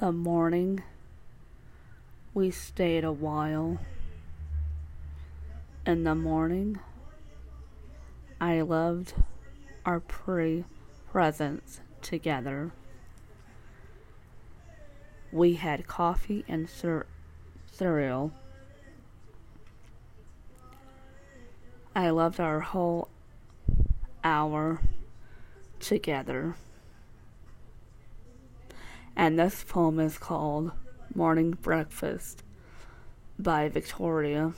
The morning we stayed a while. In the morning, I loved our pre presents together. We had coffee and cer- cereal. I loved our whole hour together. And this poem is called Morning Breakfast by Victoria.